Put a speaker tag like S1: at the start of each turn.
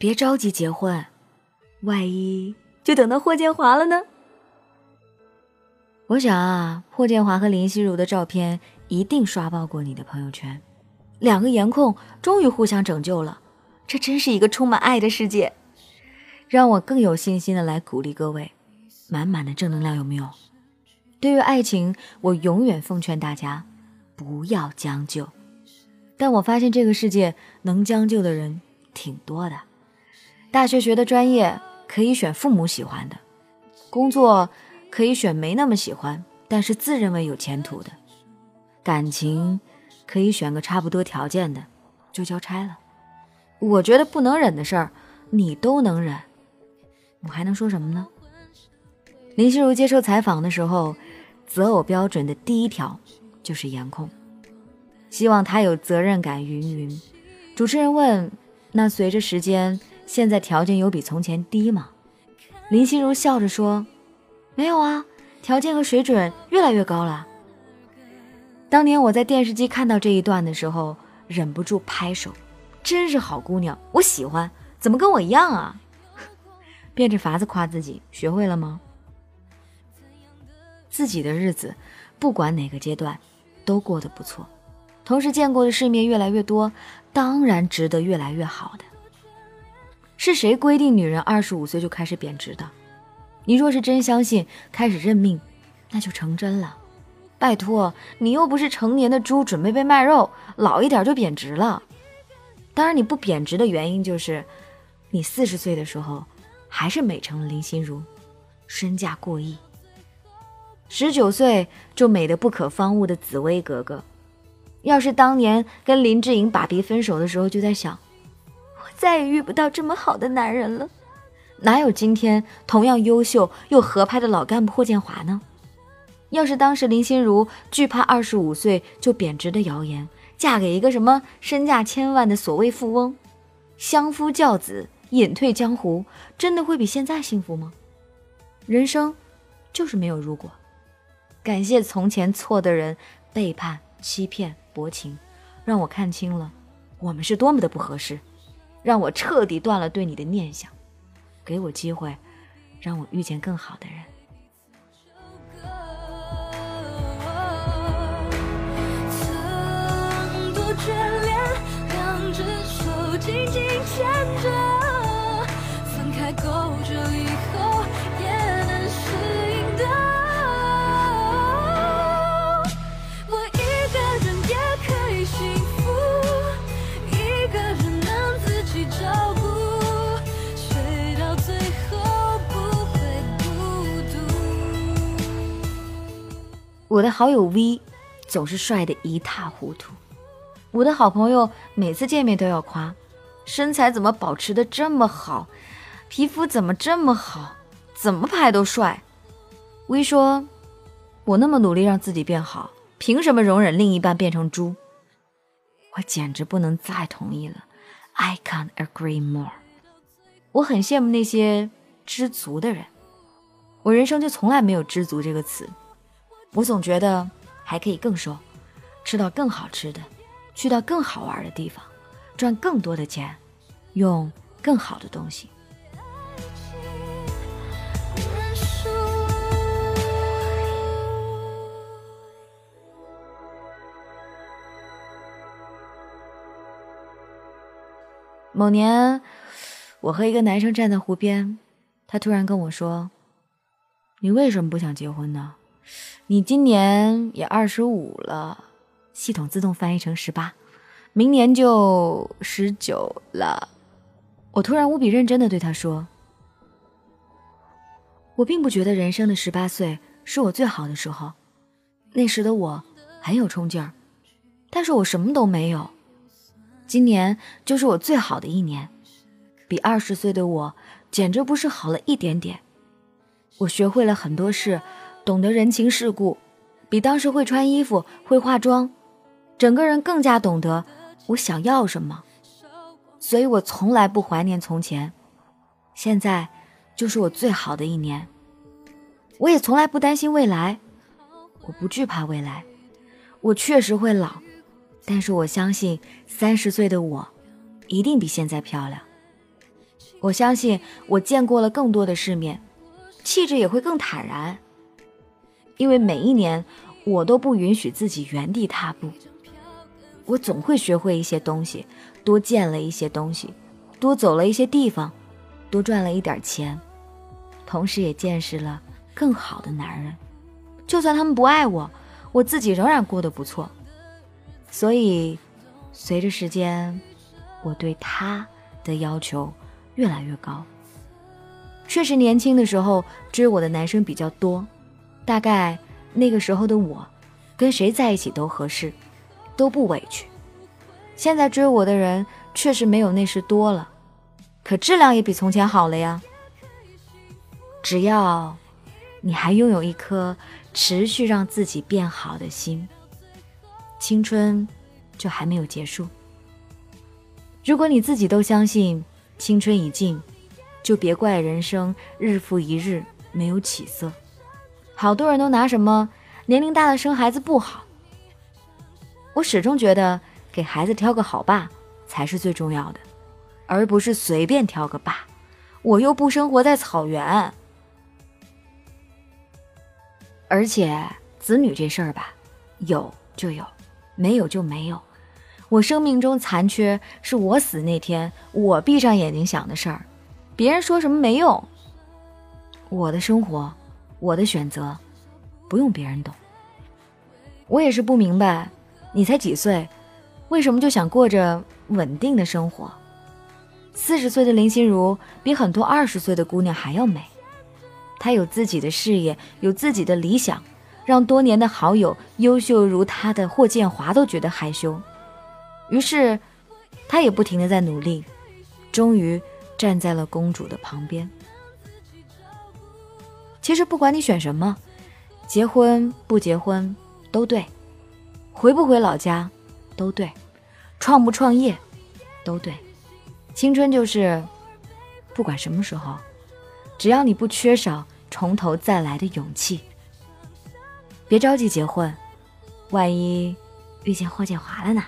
S1: 别着急结婚，万一就等到霍建华了呢？我想啊，霍建华和林心如的照片一定刷爆过你的朋友圈。两个颜控终于互相拯救了，这真是一个充满爱的世界，让我更有信心的来鼓励各位，满满的正能量，有没有？对于爱情，我永远奉劝大家不要将就。但我发现这个世界能将就的人挺多的。大学学的专业可以选父母喜欢的，工作。可以选没那么喜欢，但是自认为有前途的感情，可以选个差不多条件的，就交差了。我觉得不能忍的事儿，你都能忍，我还能说什么呢？林心如接受采访的时候，择偶标准的第一条就是颜控，希望他有责任感。云云，主持人问：“那随着时间，现在条件有比从前低吗？”林心如笑着说。没有啊，条件和水准越来越高了。当年我在电视机看到这一段的时候，忍不住拍手，真是好姑娘，我喜欢，怎么跟我一样啊？变着法子夸自己，学会了吗？自己的日子，不管哪个阶段，都过得不错，同时见过的世面越来越多，当然值得越来越好的。是谁规定女人二十五岁就开始贬值的？你若是真相信，开始认命，那就成真了。拜托，你又不是成年的猪，准备被卖肉，老一点就贬值了。当然，你不贬值的原因就是，你四十岁的时候还是美成了林心如，身价过亿。十九岁就美得不可方物的紫薇格格，要是当年跟林志颖把鼻分手的时候就在想，再也遇不到这么好的男人了。哪有今天同样优秀又合拍的老干部霍建华呢？要是当时林心如惧怕二十五岁就贬值的谣言，嫁给一个什么身价千万的所谓富翁，相夫教子，隐退江湖，真的会比现在幸福吗？人生就是没有如果。感谢从前错的人背叛、欺骗、薄情，让我看清了我们是多么的不合适，让我彻底断了对你的念想。给我机会，让我遇见更好的人。曾多眷恋，两只手紧紧牵着，分开够久我的好友 V 总是帅得一塌糊涂，我的好朋友每次见面都要夸身材怎么保持的这么好，皮肤怎么这么好，怎么拍都帅。V 说：“我那么努力让自己变好，凭什么容忍另一半变成猪？”我简直不能再同意了，I can't agree more。我很羡慕那些知足的人，我人生就从来没有知足这个词。我总觉得还可以更瘦，吃到更好吃的，去到更好玩的地方，赚更多的钱，用更好的东西。某年，我和一个男生站在湖边，他突然跟我说：“你为什么不想结婚呢？”你今年也二十五了，系统自动翻译成十八，明年就十九了。我突然无比认真的对他说：“我并不觉得人生的十八岁是我最好的时候，那时的我很有冲劲儿，但是我什么都没有。今年就是我最好的一年，比二十岁的我简直不是好了一点点。我学会了很多事。”懂得人情世故，比当时会穿衣服、会化妆，整个人更加懂得我想要什么。所以我从来不怀念从前，现在就是我最好的一年。我也从来不担心未来，我不惧怕未来。我确实会老，但是我相信三十岁的我一定比现在漂亮。我相信我见过了更多的世面，气质也会更坦然。因为每一年，我都不允许自己原地踏步，我总会学会一些东西，多见了一些东西，多走了一些地方，多赚了一点钱，同时也见识了更好的男人。就算他们不爱我，我自己仍然过得不错。所以，随着时间，我对他的要求越来越高。确实，年轻的时候追我的男生比较多。大概那个时候的我，跟谁在一起都合适，都不委屈。现在追我的人确实没有那时多了，可质量也比从前好了呀。只要你还拥有一颗持续让自己变好的心，青春就还没有结束。如果你自己都相信青春已尽，就别怪人生日复一日没有起色。好多人都拿什么年龄大了生孩子不好，我始终觉得给孩子挑个好爸才是最重要的，而不是随便挑个爸。我又不生活在草原，而且子女这事儿吧，有就有，没有就没有。我生命中残缺是我死那天我闭上眼睛想的事儿，别人说什么没用。我的生活。我的选择，不用别人懂。我也是不明白，你才几岁，为什么就想过着稳定的生活？四十岁的林心如比很多二十岁的姑娘还要美，她有自己的事业，有自己的理想，让多年的好友优秀如她的霍建华都觉得害羞。于是，她也不停的在努力，终于站在了公主的旁边。其实不管你选什么，结婚不结婚都对，回不回老家都对，创不创业都对。青春就是，不管什么时候，只要你不缺少从头再来的勇气，别着急结婚，万一遇见霍建华了呢？